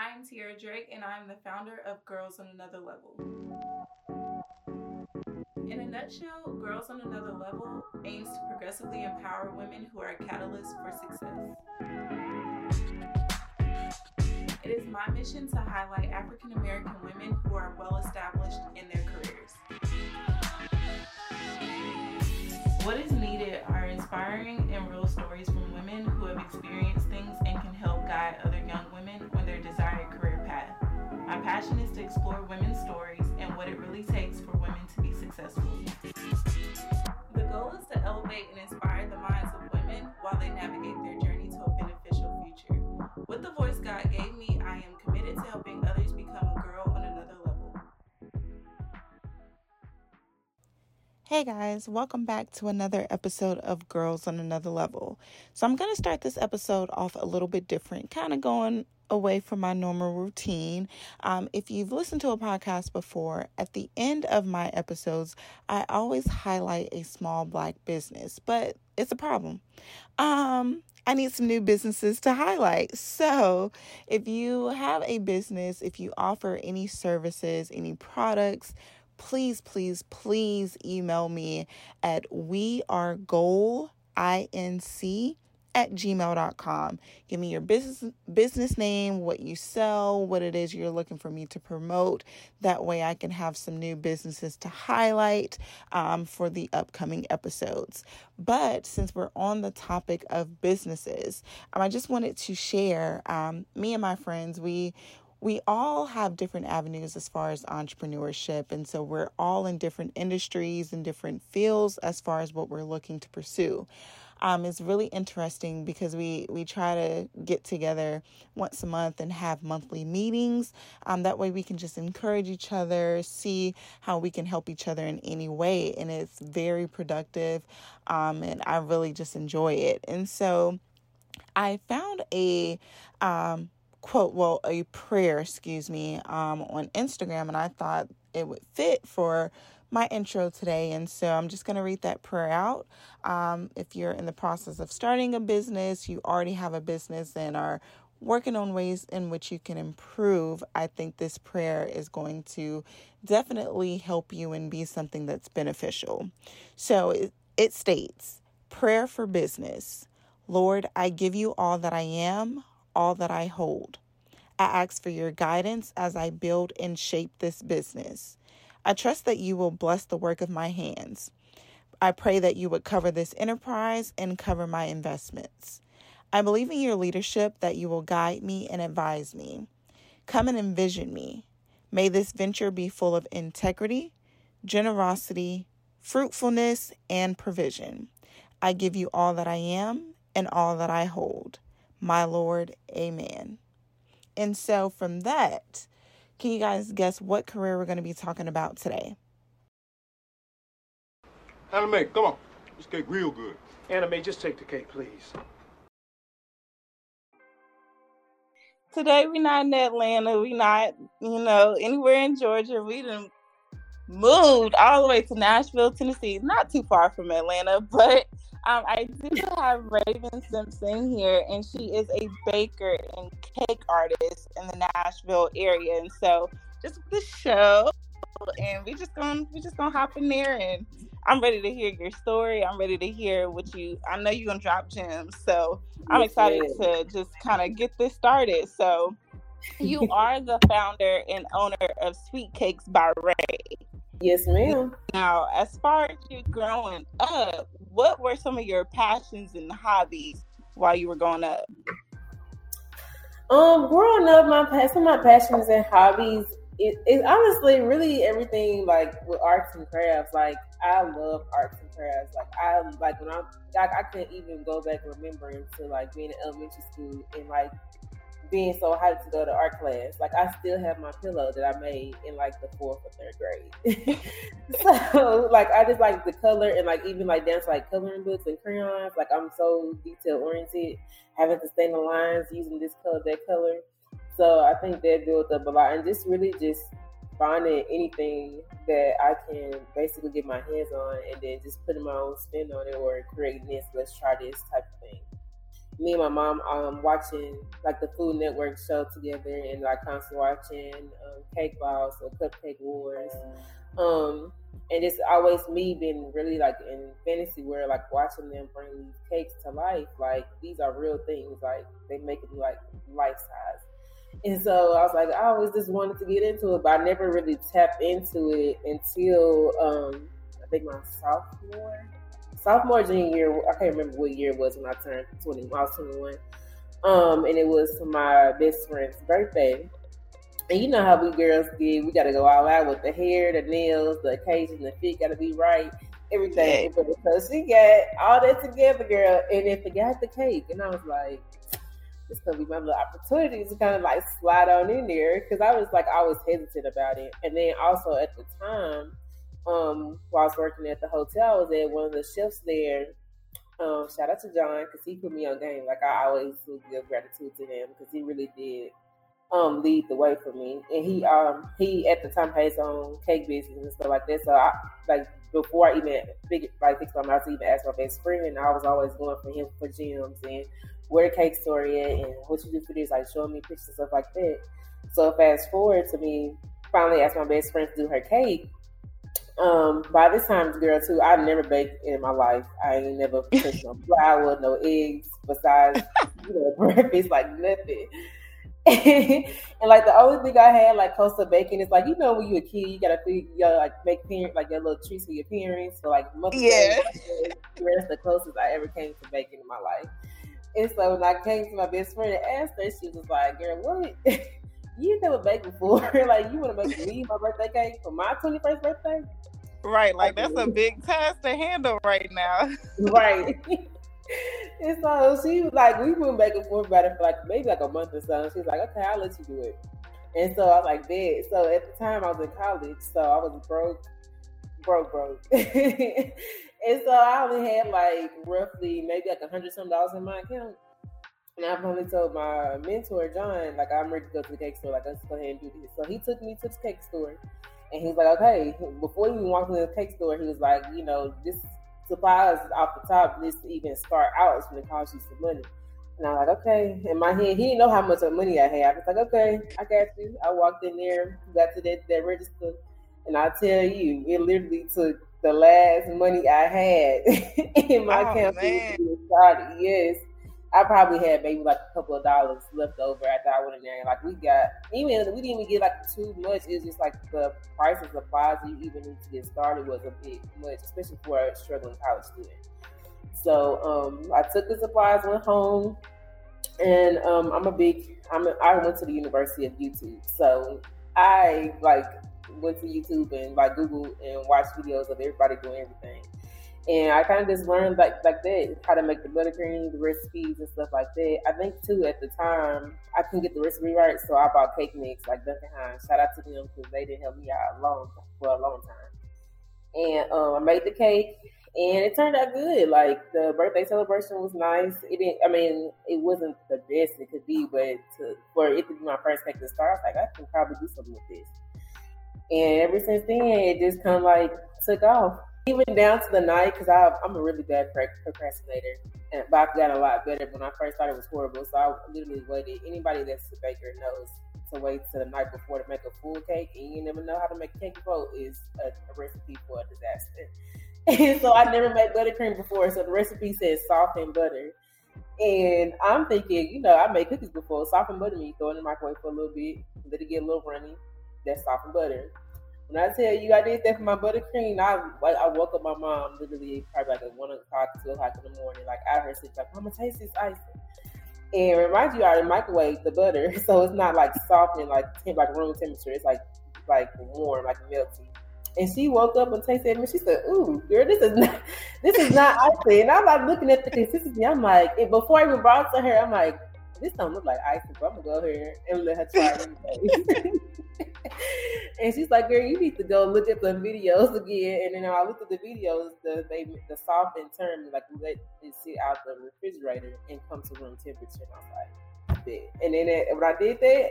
I am Tiara Drake, and I am the founder of Girls on Another Level. In a nutshell, Girls on Another Level aims to progressively empower women who are a catalyst for success. It is my mission to highlight African American women who are well established in their careers. What is needed are inspiring and real stories from women who have experienced things and can help guide other women on their desired career path. My passion is to explore women's stories and what it really takes for women to be successful. The goal is to elevate and inspire the minds of women while they navigate their journey to a beneficial future. With the voice Hey guys, welcome back to another episode of Girls on Another Level. So, I'm going to start this episode off a little bit different, kind of going away from my normal routine. Um, if you've listened to a podcast before, at the end of my episodes, I always highlight a small black business, but it's a problem. Um, I need some new businesses to highlight. So, if you have a business, if you offer any services, any products, please, please, please email me at we are goal inc at gmail.com. Give me your business business name, what you sell, what it is you're looking for me to promote. That way I can have some new businesses to highlight um, for the upcoming episodes. But since we're on the topic of businesses, um, I just wanted to share um, me and my friends, we we all have different avenues as far as entrepreneurship. And so we're all in different industries and different fields as far as what we're looking to pursue. Um, it's really interesting because we, we try to get together once a month and have monthly meetings. Um, that way we can just encourage each other, see how we can help each other in any way. And it's very productive. Um, and I really just enjoy it. And so I found a, um, quote, well, a prayer, excuse me, um, on Instagram, and I thought it would fit for my intro today. And so I'm just going to read that prayer out. Um, if you're in the process of starting a business, you already have a business and are working on ways in which you can improve, I think this prayer is going to definitely help you and be something that's beneficial. So it, it states, Prayer for business. Lord, I give you all that I am, all that I hold. I ask for your guidance as I build and shape this business. I trust that you will bless the work of my hands. I pray that you would cover this enterprise and cover my investments. I believe in your leadership that you will guide me and advise me. Come and envision me. May this venture be full of integrity, generosity, fruitfulness, and provision. I give you all that I am and all that I hold. My Lord, amen. And so, from that, can you guys guess what career we're going to be talking about today? Anime, come on. This cake real good. Anime, just take the cake, please. Today we're not in Atlanta. We're not, you know, anywhere in Georgia. We done moved all the way to Nashville, Tennessee. Not too far from Atlanta, but um, I do have Raven Simpson here, and she is a baker and cake artist in the Nashville area. And so, just the show, and we just gonna we just gonna hop in there, and I'm ready to hear your story. I'm ready to hear what you. I know you're gonna drop gems, so I'm excited to just kind of get this started. So, you are the founder and owner of Sweet Cakes by Ray. Yes, ma'am. Now, as far as you growing up, what were some of your passions and hobbies while you were growing up? Um, growing up, my some of my passions and hobbies it honestly really everything like with arts and crafts. Like I love arts and crafts. Like I like when I like I couldn't even go back remembering to like being in elementary school and like being so hyped to go to art class. Like I still have my pillow that I made in like the fourth or third grade. so like I just like the color and like even like down to like coloring books and crayons. Like I'm so detail oriented, having to stay in the lines, using this color, that color. So I think that built up a lot and just really just finding anything that I can basically get my hands on and then just putting my own spin on it or creating this, let's try this type of thing. Me and my mom um watching like the Food Network show together and like constantly watching um, Cake Boss or Cupcake Wars. Um, and it's always me being really like in fantasy where like watching them bring these cakes to life. Like these are real things. Like they make it like life size. And so I was like, I always just wanted to get into it, but I never really tapped into it until um, I think my sophomore, sophomore junior year. I can't remember what year it was when I turned twenty. I was twenty one, um, and it was my best friend's birthday. And you know how we girls get, we gotta go all out with the hair, the nails, the occasion, the fit gotta be right, everything. Yeah. So she got all that together, girl, and then forgot the cake. And I was like, this gonna be my little opportunity to kind of like slide on in there because I was like I was hesitant about it. And then also at the time, um, while I was working at the hotel, I was at one of the chefs there. Um, shout out to John because he put me on game. Like I always give gratitude to him because he really did um lead the way for me. And he um he at the time had his own cake business and stuff like that. So I like before I even figured like fixed my mouth to even ask my best friend, I was always going for him for gems and where cake store at and what you do for this, like showing me pictures and stuff like that. So fast forward to me finally asked my best friend to do her cake. Um, by this time, girl, too, I've never baked in my life. I ain't never put no flour, no eggs, besides you know breakfast, like nothing. and like the only thing I had like close to baking is like you know when you a kid you gotta you gotta like make parent like your little treats for your parents. So like Mother's yeah, that's the closest I ever came to baking in my life. And so when I came to my best friend and asked her, she was like, "Girl, what? you never baked before? like you want to make me my birthday cake for my twenty first birthday?" Right, like that's a big task to handle right now. right. and so she was like, we went back and forth about it for like maybe like a month or so. And she was like, okay, I'll let you do it. And so I was like, "Bet." So at the time I was in college, so I was broke, broke, broke. and so I only had like roughly maybe like a hundred some dollars in my account. And I finally told my mentor, John, like I'm ready to go to the cake store. Like let's go ahead and do this. So he took me to the cake store. And he's like, okay, before you even walked into the cake store, he was like, you know, this supplies off the top, this to even start out is going to cost you some money. And I'm like, okay. In my head, he didn't know how much of money I had. I was like, okay, I got you. I walked in there, got to that, that register, and I tell you, it literally took the last money I had in my oh, account. Yes. I probably had maybe like a couple of dollars left over after I went in there. And like we got even we didn't even get like too much. It's just like the price of supplies you even need to get started was a bit much, especially for a struggling college student. So um, I took the supplies, went home, and um, I'm a big. I'm a, I went to the University of YouTube, so I like went to YouTube and like Google and watched videos of everybody doing everything. And I kind of just learned like like that how to make the buttercream, the recipes and stuff like that. I think too at the time I couldn't get the recipe right, so I bought cake mix like Duncan Hines. Shout out to them because they didn't help me out a long for a long time. And um, I made the cake, and it turned out good. Like the birthday celebration was nice. It didn't. I mean, it wasn't the best it could be, but to, for it to be my first cake to start, I was like, I can probably do something with this. And ever since then, it just kind of like took off. Even down to the night, because I'm a really bad procrastinator, and but I've gotten a lot better. When I first started, it was horrible. So I literally waited. Anybody that's a baker knows to wait to the night before to make a full cake, and you never know how to make cake before is a, a recipe for a disaster. And so I never made buttercream before. So the recipe says soften butter. And I'm thinking, you know, I made cookies before. Soften butter me, throw in the microwave for a little bit, let it get a little runny. That's softened butter. When I tell you I did that for my buttercream, I like I woke up my mom literally probably like at one o'clock, two o'clock in the morning, like of her sleep, like, Mama, taste this icing. And remind you, I already microwave the butter, so it's not like soft and like like room temperature. It's like like warm, like melty. And she woke up and tasted it, and she said, "Ooh, girl, this is not this is not icing." And I'm like looking at the consistency. I'm like, before I even brought it to her, I'm like, "This don't look like icing." So I'm gonna go here and let her try it. and she's like, "Girl, you need to go look at the videos again." And then I looked at the videos, the they the soften term like let it sit out the refrigerator and come to room temperature. And I was like, Bet. and then it, when I did that,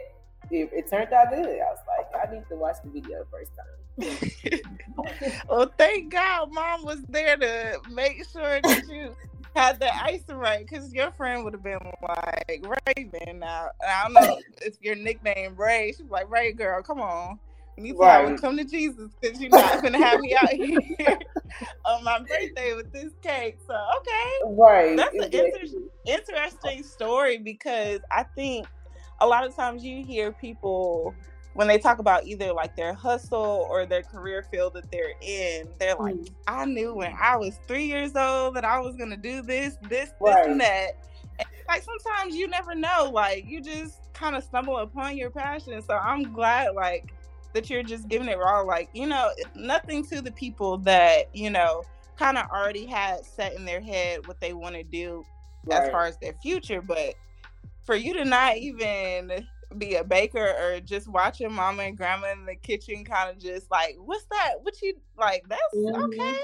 it, it, turned out good. I was like, I need to watch the video first time. well, thank God, Mom was there to make sure that you had the icing right because your friend would have been like Raven. Now I don't know if your nickname Ray. She's like Ray, girl, come on. You need right. to come to Jesus because you're not gonna have me out here on my birthday with this cake. So okay, right. That's an inter- interesting story because I think a lot of times you hear people when they talk about either like their hustle or their career field that they're in, they're like, mm. I knew when I was three years old that I was gonna do this, this, right. this, and that. And like sometimes you never know, like you just kind of stumble upon your passion. So I'm glad, like, that you're just giving it raw. Like, you know, nothing to the people that you know kind of already had set in their head what they want to do right. as far as their future, but for you to not even be a baker or just watching mama and grandma in the kitchen kind of just like what's that what you like that's mm-hmm. okay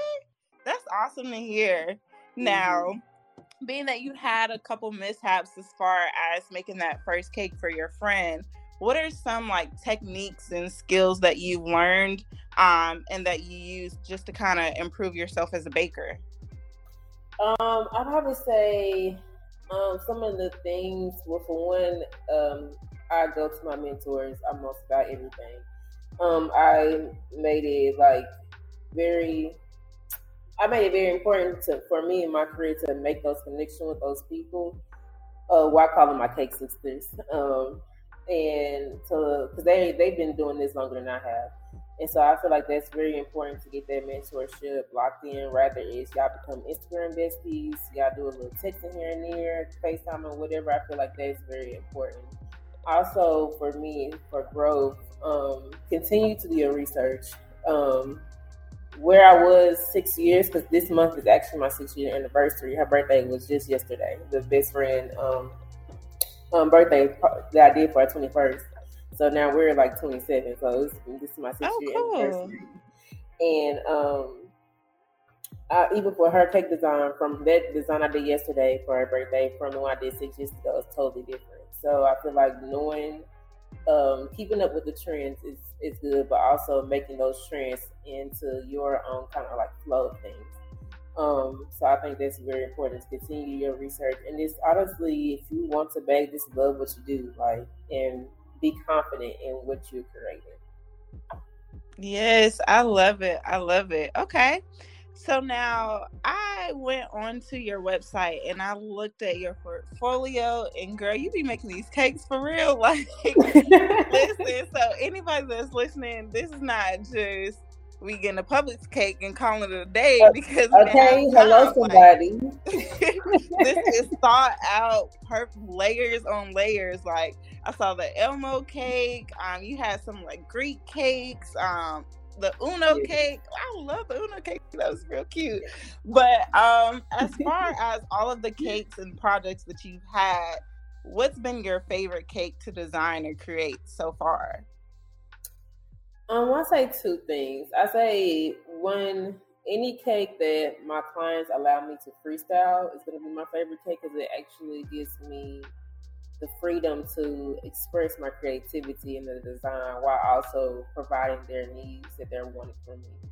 that's awesome to hear mm-hmm. now being that you had a couple mishaps as far as making that first cake for your friend what are some like techniques and skills that you've learned um, and that you use just to kind of improve yourself as a baker um i'd probably say um, some of the things well for one um, I go to my mentors almost about everything. Um, I made it like very. I made it very important to, for me in my career to make those connections with those people. Uh, well, I call them my cake sisters, um, and to because they they've been doing this longer than I have, and so I feel like that's very important to get that mentorship locked in. Rather is y'all become Instagram besties, y'all do a little texting here and there, FaceTime or whatever. I feel like that's very important also for me for growth, um, continue to do your research. Um, where I was six years, because this month is actually my six year anniversary. Her birthday was just yesterday. The best friend um, um, birthday that I did for her twenty first. So now we're like twenty seven. So this is my six oh, year cool. anniversary. And um, I, even for her cake design, from that design I did yesterday for her birthday, from the one I did six years ago, it's totally different. So I feel like knowing, um, keeping up with the trends is, is good, but also making those trends into your own kind of like flow of things. Um, so I think that's very important to continue your research. And it's honestly, if you want to bake, just love what you do, like, and be confident in what you're creating. Yes, I love it. I love it. Okay. So now I went onto your website and I looked at your portfolio and girl, you be making these cakes for real. Like listen, so anybody that's listening, this is not just we getting a Publix cake and calling it a day because okay, hello somebody. Like, this is thought out, perfect layers on layers. Like I saw the Elmo cake. Um, you had some like Greek cakes. Um, the Uno yeah. cake. I love the Uno cake. That was real cute. But um, as far as all of the cakes and projects that you've had, what's been your favorite cake to design or create so far? Um, I say two things. I say one, any cake that my clients allow me to freestyle is going to be my favorite cake because it actually gives me the freedom to express my creativity in the design while also providing their needs that they're wanting from me.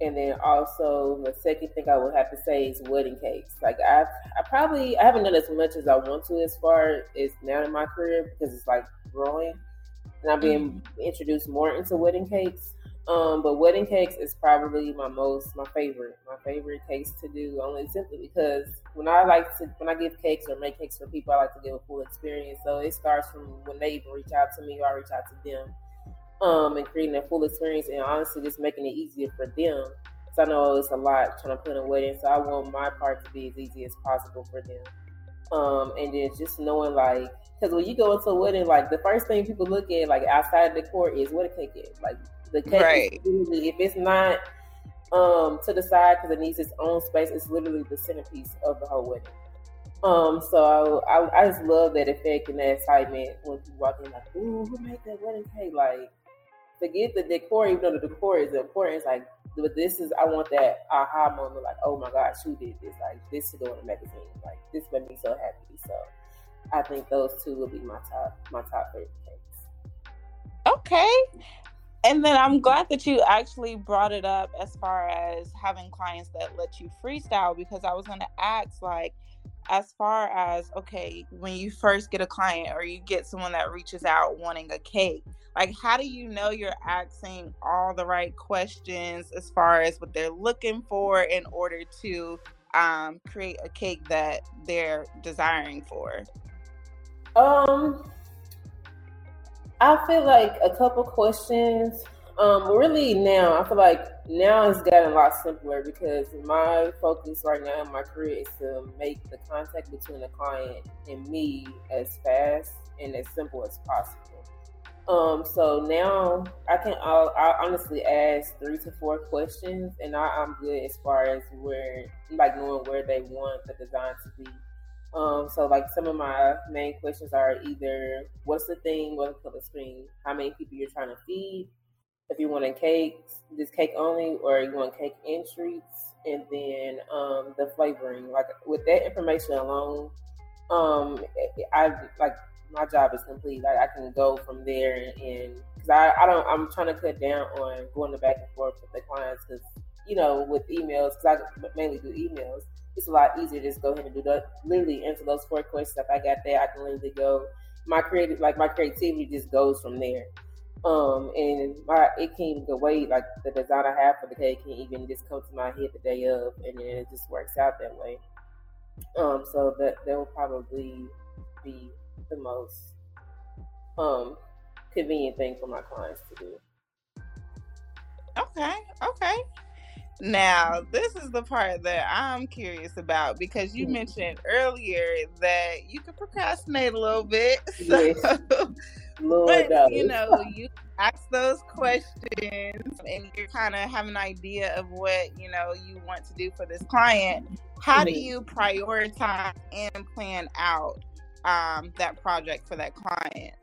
And then also the second thing I would have to say is wedding cakes. Like I've I probably I haven't done as much as I want to as far as now in my career because it's like growing and I'm being mm-hmm. introduced more into wedding cakes. Um, but wedding cakes is probably my most my favorite, my favorite cakes to do. Only simply because when I like to when I give cakes or make cakes for people, I like to give a full experience. So it starts from when they even reach out to me, or I reach out to them, um, and creating a full experience, and honestly, just making it easier for them. Because I know it's a lot trying to put in a wedding, so I want my part to be as easy as possible for them. Um, and then just knowing like, because when you go into a wedding, like the first thing people look at, like outside the court, is what a cake is. Like the cake right. if it's not um to the side because it needs its own space, it's literally the centerpiece of the whole wedding. Um, so I, I just love that effect and that excitement when people walk in like, ooh, who made that wedding cake? Like, forget the decor, even though the decor is important. It's like, but this is I want that aha moment, like, oh my gosh, who did this? Like, this should go in the magazine. Like, this made me so happy. So, I think those two will be my top my top favorite cakes. Okay. And then I'm glad that you actually brought it up as far as having clients that let you freestyle because I was going to ask like as far as okay when you first get a client or you get someone that reaches out wanting a cake like how do you know you're asking all the right questions as far as what they're looking for in order to um, create a cake that they're desiring for? Um I feel like a couple questions. Um, really now, I feel like now it's gotten a lot simpler because my focus right now in my career is to make the contact between the client and me as fast and as simple as possible. Um, so now I can I'll, i honestly ask three to four questions, and I, am good as far as where like knowing where they want the design to be um, so like some of my main questions are either what's the thing, what's the screen, how many people you're trying to feed, if you want a cake, this cake only, or you want cake and treats, and then um, the flavoring. Like with that information alone, um, I like my job is complete. Like I can go from there and because I, I don't I'm trying to cut down on going the back and forth with the clients because you know with emails because I mainly do emails it's a lot easier to just go ahead and do that. Literally answer those four questions. If I got there, I can literally go. My creative, like my creativity, just goes from there. Um, and my it came the way like the design I have for the cake can even just come to my head the day of, and then it just works out that way. Um, so that that will probably be the most um convenient thing for my clients to do. Okay, okay. Now, this is the part that I'm curious about because you mm-hmm. mentioned earlier that you can procrastinate a little bit. So, yes. but you know, you ask those questions and you kind of have an idea of what you know you want to do for this client. How do mm-hmm. you prioritize and plan out um, that project for that client?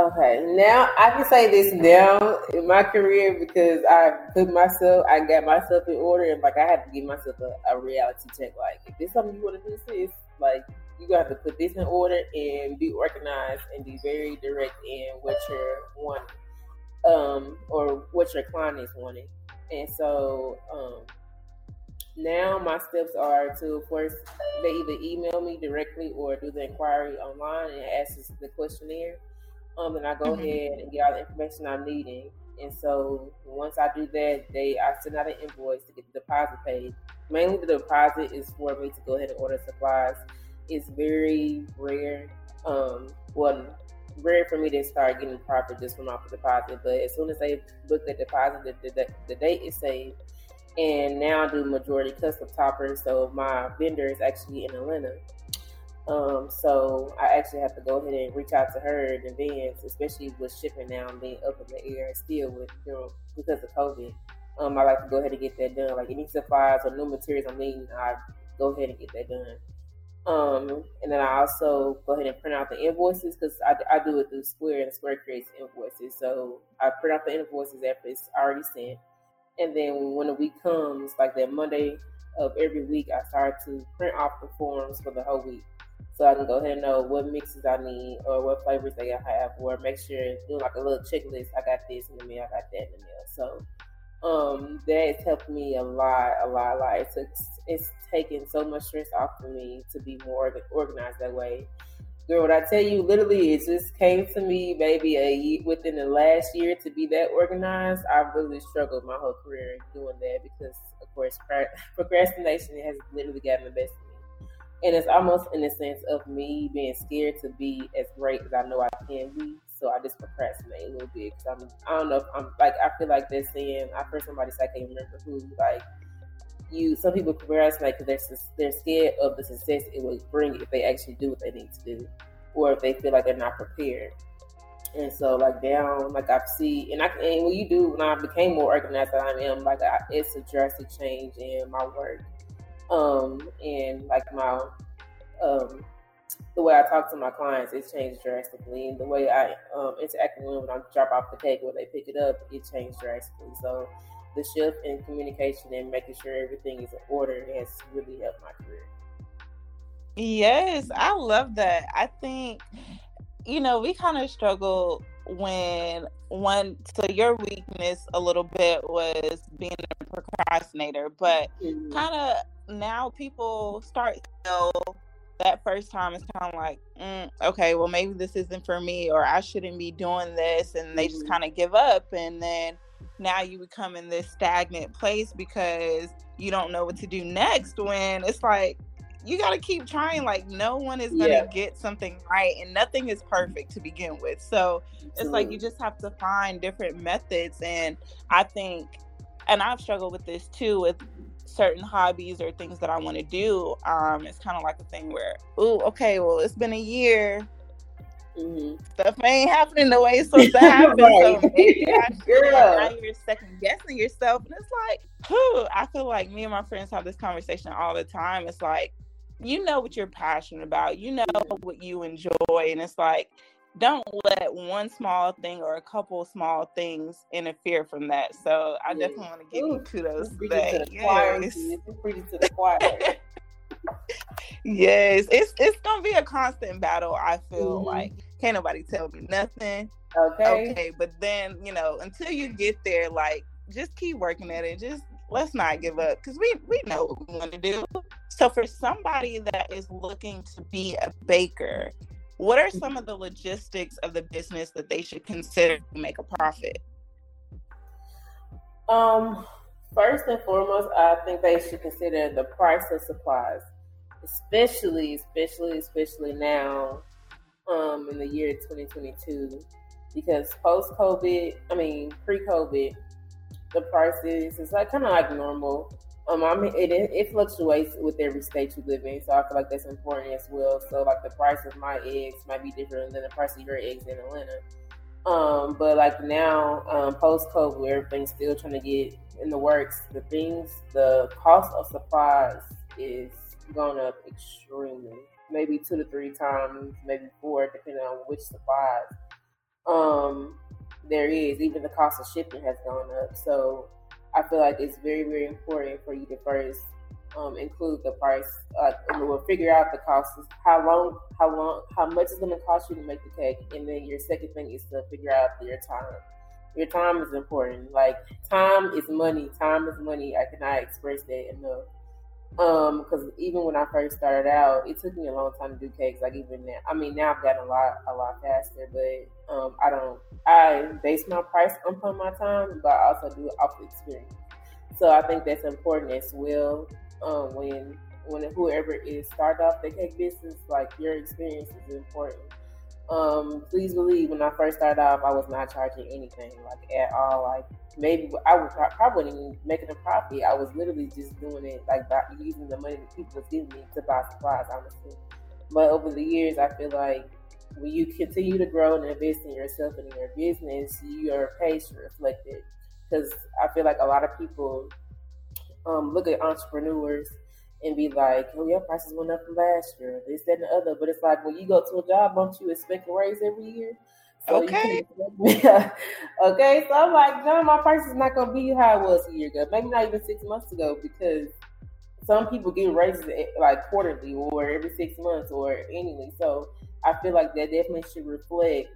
Okay, now I can say this now in my career because I put myself, I got myself in order, and like I had to give myself a, a reality check. Like, if this something you want to do, sis, like you got to put this in order and be organized and be very direct in what you're wanting, um, or what your client is wanting. And so, um, now my steps are to, of course, they either email me directly or do the inquiry online and ask the questionnaire um, and I go mm-hmm. ahead and get all the information I'm needing. And so once I do that, they I send out an invoice to get the deposit paid. Mainly the deposit is for me to go ahead and order supplies. It's very rare. Um, well, rare for me to start getting profit just from off the deposit. But as soon as they book the deposit, the, the, the date is saved. And now I do majority custom toppers. So my vendor is actually in Atlanta. Um, so I actually have to go ahead and reach out to her in advance, especially with shipping now being up in the air still with you know because of COVID. Um, I like to go ahead and get that done. Like any supplies or new materials I'm needing, I go ahead and get that done. Um, and then I also go ahead and print out the invoices because I, I do it through Square and Square creates invoices. So I print out the invoices after it's already sent. And then when the week comes, like that Monday of every week, I start to print off the forms for the whole week so I can go ahead and know what mixes I need or what flavors they have, or make sure do like a little checklist. I got this in the mail, I got that in the mail. So um, that has helped me a lot, a lot, a lot. It's it's taken so much stress off of me to be more organized that way. Girl, what I tell you, literally, it just came to me maybe a within the last year to be that organized. I really struggled my whole career doing that because, of course, procrastination has literally gotten the best of me and it's almost in the sense of me being scared to be as great as I know I can be. So I just procrastinate a little bit because I'm I don't know if I'm like I feel like they're saying I heard somebody say I can't remember who like you some people procrastinate because they're they're scared of the success it will bring if they actually do what they need to do, or if they feel like they're not prepared. And so, like down, like I see, and I and when you do, when I became more organized than I am, like I, it's a drastic change in my work um, and like my um, the way I talk to my clients, it's changed drastically. And the way I um, interact with them when I drop off the cake when they pick it up, it changed drastically. So the shift in communication and making sure everything is in order has really helped my career. Yes, I love that. I think, you know, we kind of struggle when one so your weakness a little bit was being a procrastinator, but Mhm. kind of now people start know that first time it's kind of like mm, okay well maybe this isn't for me or i shouldn't be doing this and they just Mhm. kind of give up and then now you become in this stagnant place because you don't know what to do next when it's like you got to keep trying like no one is going to Yeah. get something right and nothing is perfect to begin with so it's like you just have to find different methods and i think and i've struggled with this too with certain hobbies or things that i want to do um it's kind of like a thing where oh okay well it's been a year Mhm. stuff ain't happening the way it's supposed to happen so Right. maybe I. Girl. now you're second guessing yourself and it's like whew, i feel like me and my friends have this conversation all the time it's like you know what you're passionate about you know what you enjoy and it's like don't let one small thing or a couple small things interfere from that. So I Yeah. definitely want to give you Ooh, kudos You to to that. the choir, Yes. sis. You preaching to the choir. yes, it's it's gonna be a constant battle. I feel Mhm. like can't nobody tell me nothing. Okay. Okay, but then you know until you get there, like just keep working at it. Just let's not give up because we we know what we want to do. So for somebody that is looking to be a baker, what are some of the logistics of the business that they should consider to make a profit? Um, first and foremost, I think they should consider the price of supplies, especially, especially, especially now, um, in the year 2022, because post COVID, I mean pre COVID, the prices is like kind of like normal. Um, I mean, it it fluctuates with every state you live in, so I feel like that's important as well. So, like the price of my eggs might be different than the price of your eggs in Atlanta. Um, but like now, um, post COVID, everything's still trying to get in the works, the things, the cost of supplies is going up extremely. Maybe two to three times, maybe four, depending on which supplies. Um, there is even the cost of shipping has gone up. So I feel like it's very, very important for you to first um, include the price, uh, and we'll figure out the cost, how long, how long, how much it's going to cost you to make the cake, and then your second thing is to figure out your time. Your time is important. Like time is money. Time is money. I cannot express that enough. Um, because even when I first started out, it took me a long time to do cakes. Like even now, I mean, now I've gotten a lot, a lot faster. But um, I don't. I base my price upon my time, but I also do it off experience. So I think that's important as well. Um, when when whoever is start off the cake business, like your experience is important. Um, please believe when I first started off, I was not charging anything like at all. Like maybe I would probably wasn't even making a profit. I was literally just doing it like by using the money that people was giving me to buy supplies, honestly. But over the years, I feel like when you continue to grow and invest in yourself and in your business, your pay should reflect it. Because I feel like a lot of people um, look at entrepreneurs and be like, "Oh, your prices went up from last year, this, that, and the other." But it's like when you go to a job, don't you expect a raise every year? So Okay. can- okay. So I'm like, no, my price is not gonna be how it was a year ago. Maybe not even six months ago, because some people get raises eh, like quarterly or every six months or annually. So I feel like that definitely should reflect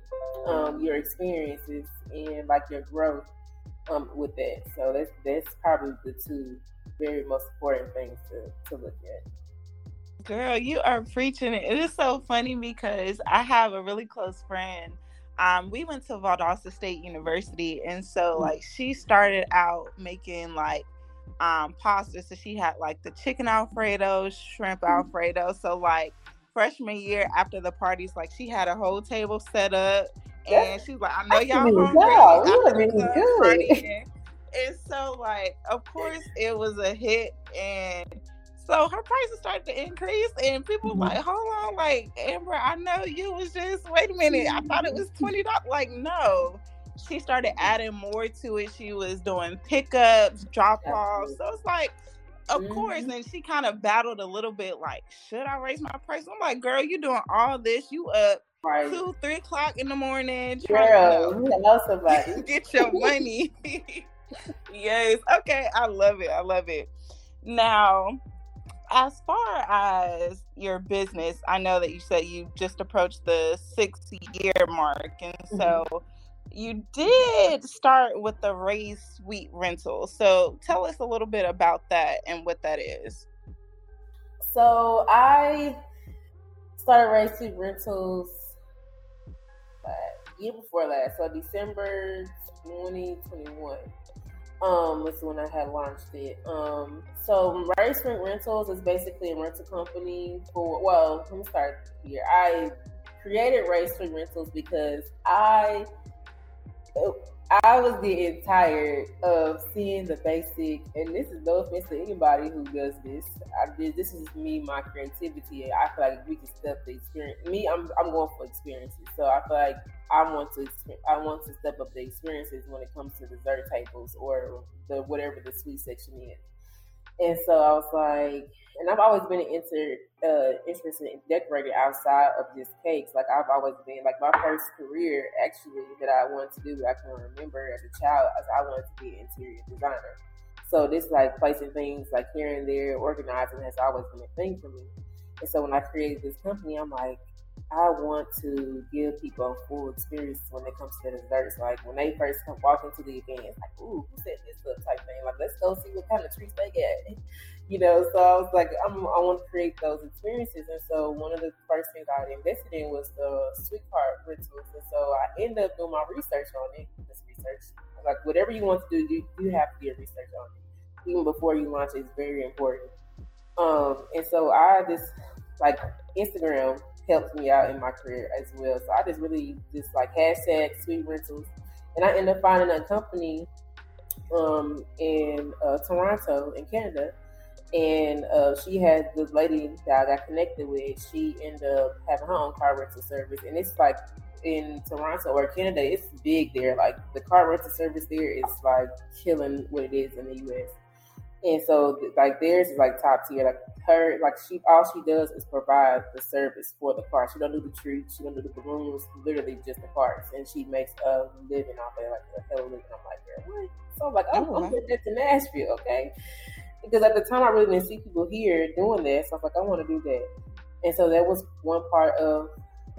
um, your experiences and like your growth um, with that. So that's that's probably the two very most important things to, to look at. Girl, you are preaching it. It is so funny because I have a really close friend. Um, we went to Valdosta State University, and so like she started out making like um pasta. So she had like the chicken alfredo, shrimp alfredo. So like freshman year after the parties, like she had a whole table set up, and she's like, "I know y'all hungry. good. You are really good." party." And so like, of course, it was a hit, and so her prices started to increase, and people were like, "Hold on, like Amber, I know you was just wait a minute. I thought it was twenty dollars. Like, no." She started adding more to it. She was doing pickups, drop offs. So it's like, of course. Mhm. And she kind of battled a little bit, like, should I raise my price? I'm like, girl, you doing all this? You up Right. two, three o'clock in the morning? to, Girl, you know somebody. get your money. yes. Okay. I love it. I love it. Now, as far as your business, I know that you said you just approached the six year mark. And so, mm-hmm. you did start with the Ray's Sweet rental. So tell us a little bit about that and what that is. So I started Ray's Sweet Rentals year before last, so December 2021 um, was when I had launched it. Um, so Ray's Sweet Rentals is basically a rental company for, well, let me start here. I created Ray's Sweet Rentals because I I was getting tired of seeing the basic, and this is no offense to anybody who does this. I did this is me, my creativity. I feel like we can step the experience. Me, I'm I'm going for experiences, so I feel like I want to I want to step up the experiences when it comes to dessert tables or the whatever the sweet section is. And so I was like, and I've always been inter, uh, interested in decorating outside of just cakes. Like I've always been, like my first career actually that I wanted to do, I can remember as a child, as I wanted to be an interior designer. So this like placing things like here and there, organizing has always been a thing for me. And so when I created this company, I'm like, I want to give people a full experience when it comes to the desserts. Like when they first come walk into the event, it's like, ooh, who set this up type thing. Like let's go see what kind of treats they get. You know, so I was like, I'm, I want to create those experiences. And so one of the first things I invested in was the sweet cart rentals. And so I ended up doing my research on it. This research, like whatever you want to do, you, you have to do research on it. Even before you launch it's very important. Um, and so I just like Instagram helped me out in my career as well. So I just really just like hashtag sweet rentals, and I ended up finding a company um, in uh, Toronto in Canada, and uh, she had the lady that I got connected with. She ended up having her own car rental service, and it's like in Toronto or Canada, it's big there. Like the car rental service there is like killing what it is in the U.S. And so, like theirs is like top tier. Like her, like she, all she does is provide the service for the car. She don't do the treats. She don't do the balloons. Literally just the parts, and she makes a living off it, like a hell of a living. I'm like, girl, what? So I'm like, I'm, oh, I'm putting that to Nashville, okay? Because at the time I really didn't see people here doing that, so I was like, I want to do that. And so that was one part of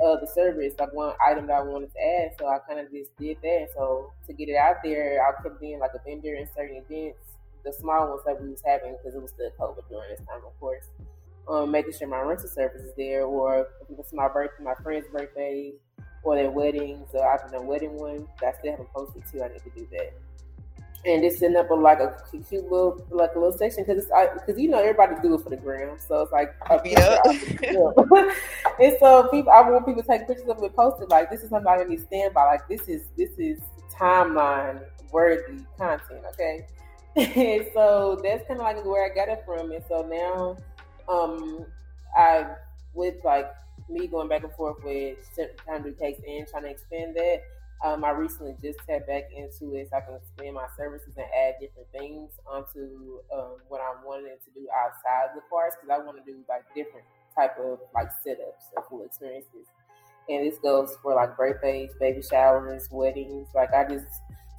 uh, the service, like one item that I wanted to add. So I kind of just did that. So to get it out there, I kept being like a vendor in certain events the small ones that we was having because it was still COVID during this time, of course. Um, making sure my rental service is there, or if it's my birthday, my friends' birthdays, or their weddings, or I've done a wedding one that I still haven't posted too. I need to do that. And just setting up a, like a cute little like a little section because it's because you know everybody do it for the gram, so it's like yeah. and so people, I want people to take pictures of it and post it. Like this is something I need to stand by. Like this is this is timeline worthy content. Okay, and so that's kind of like where I got it from. And so now, um, I with like me going back and forth with trying to do cakes and trying to expand that. Um, I recently just tapped back into it so I can expand my services and add different things onto um, what I'm wanting to do outside the course because I want to do like different type of like setups and full experiences. And this goes for like birthdays, baby showers, weddings. Like I just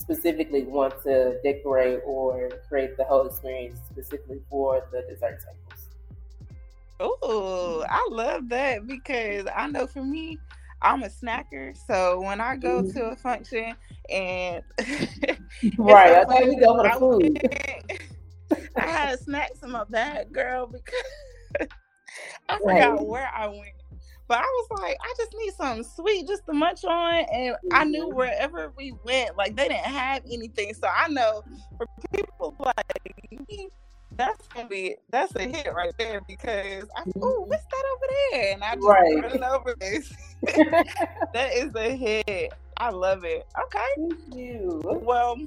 specifically want to decorate or create the whole experience specifically for the dessert tables. Oh, I love that because I know for me, I'm a snacker. So when I go mm-hmm. to a function and right, I thought you go for the food. I had snacks in my bag, girl, because I forgot right. where I went but I was like, I just need something sweet just to munch on. And. I knew mm-hmm. wherever we went, like they didn't have anything. So I know for people like me, that's gonna be that's a hit right there because I oh what's that over there? And I just right. running over this. that is a hit. I love it. Okay. Thank you. Well,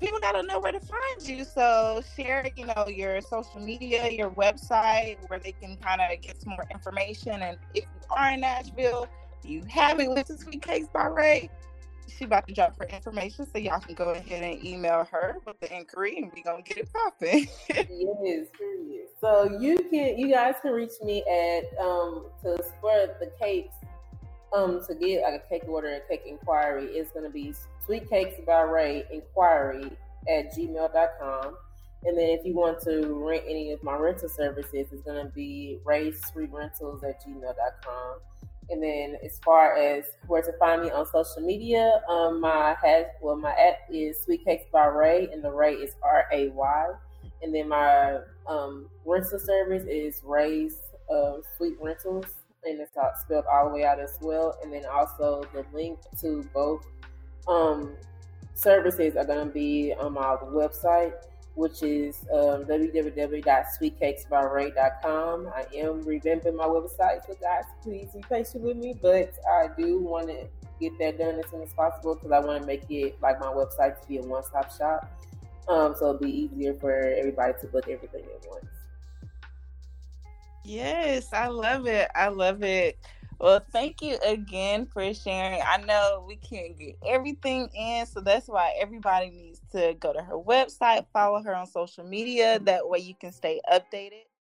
people gotta know where to find you. So share, you know, your social media, your website, where they can kind of get some more information. And if you are in Nashville, you haven't went to Sweet Cakes by Ray, she about to drop her information, so y'all can go ahead and email her with the inquiry, and we gonna get it popping. yes. So you can, you guys can reach me at um to spread the cakes um to get like a cake order and cake inquiry is going to be sweet cakes by ray inquiry at gmail.com and then if you want to rent any of my rental services it's going to be ray sweet rentals at gmail.com And then as far as where to find me on social media, um, my has well my app is Sweet Cakes by Ray, and the Ray is R A Y. And then my um, rental service is Ray's uh, Sweet Rentals, and it's all spelled all the way out as well. And then also the link to both um, services are going to be on my website which is um, www.sweetcakesbyray.com. I am revamping my website, so guys, please be patient with me. But I do want to get that done as soon as possible because I want to make it like my website to be a one-stop shop, um, so it'll be easier for everybody to book everything at once. Yes, I love it. I love it. Well, thank you again for sharing. I know we can't get everything in, so that's why everybody needs to go to her website, follow her on social media. That way you can stay updated.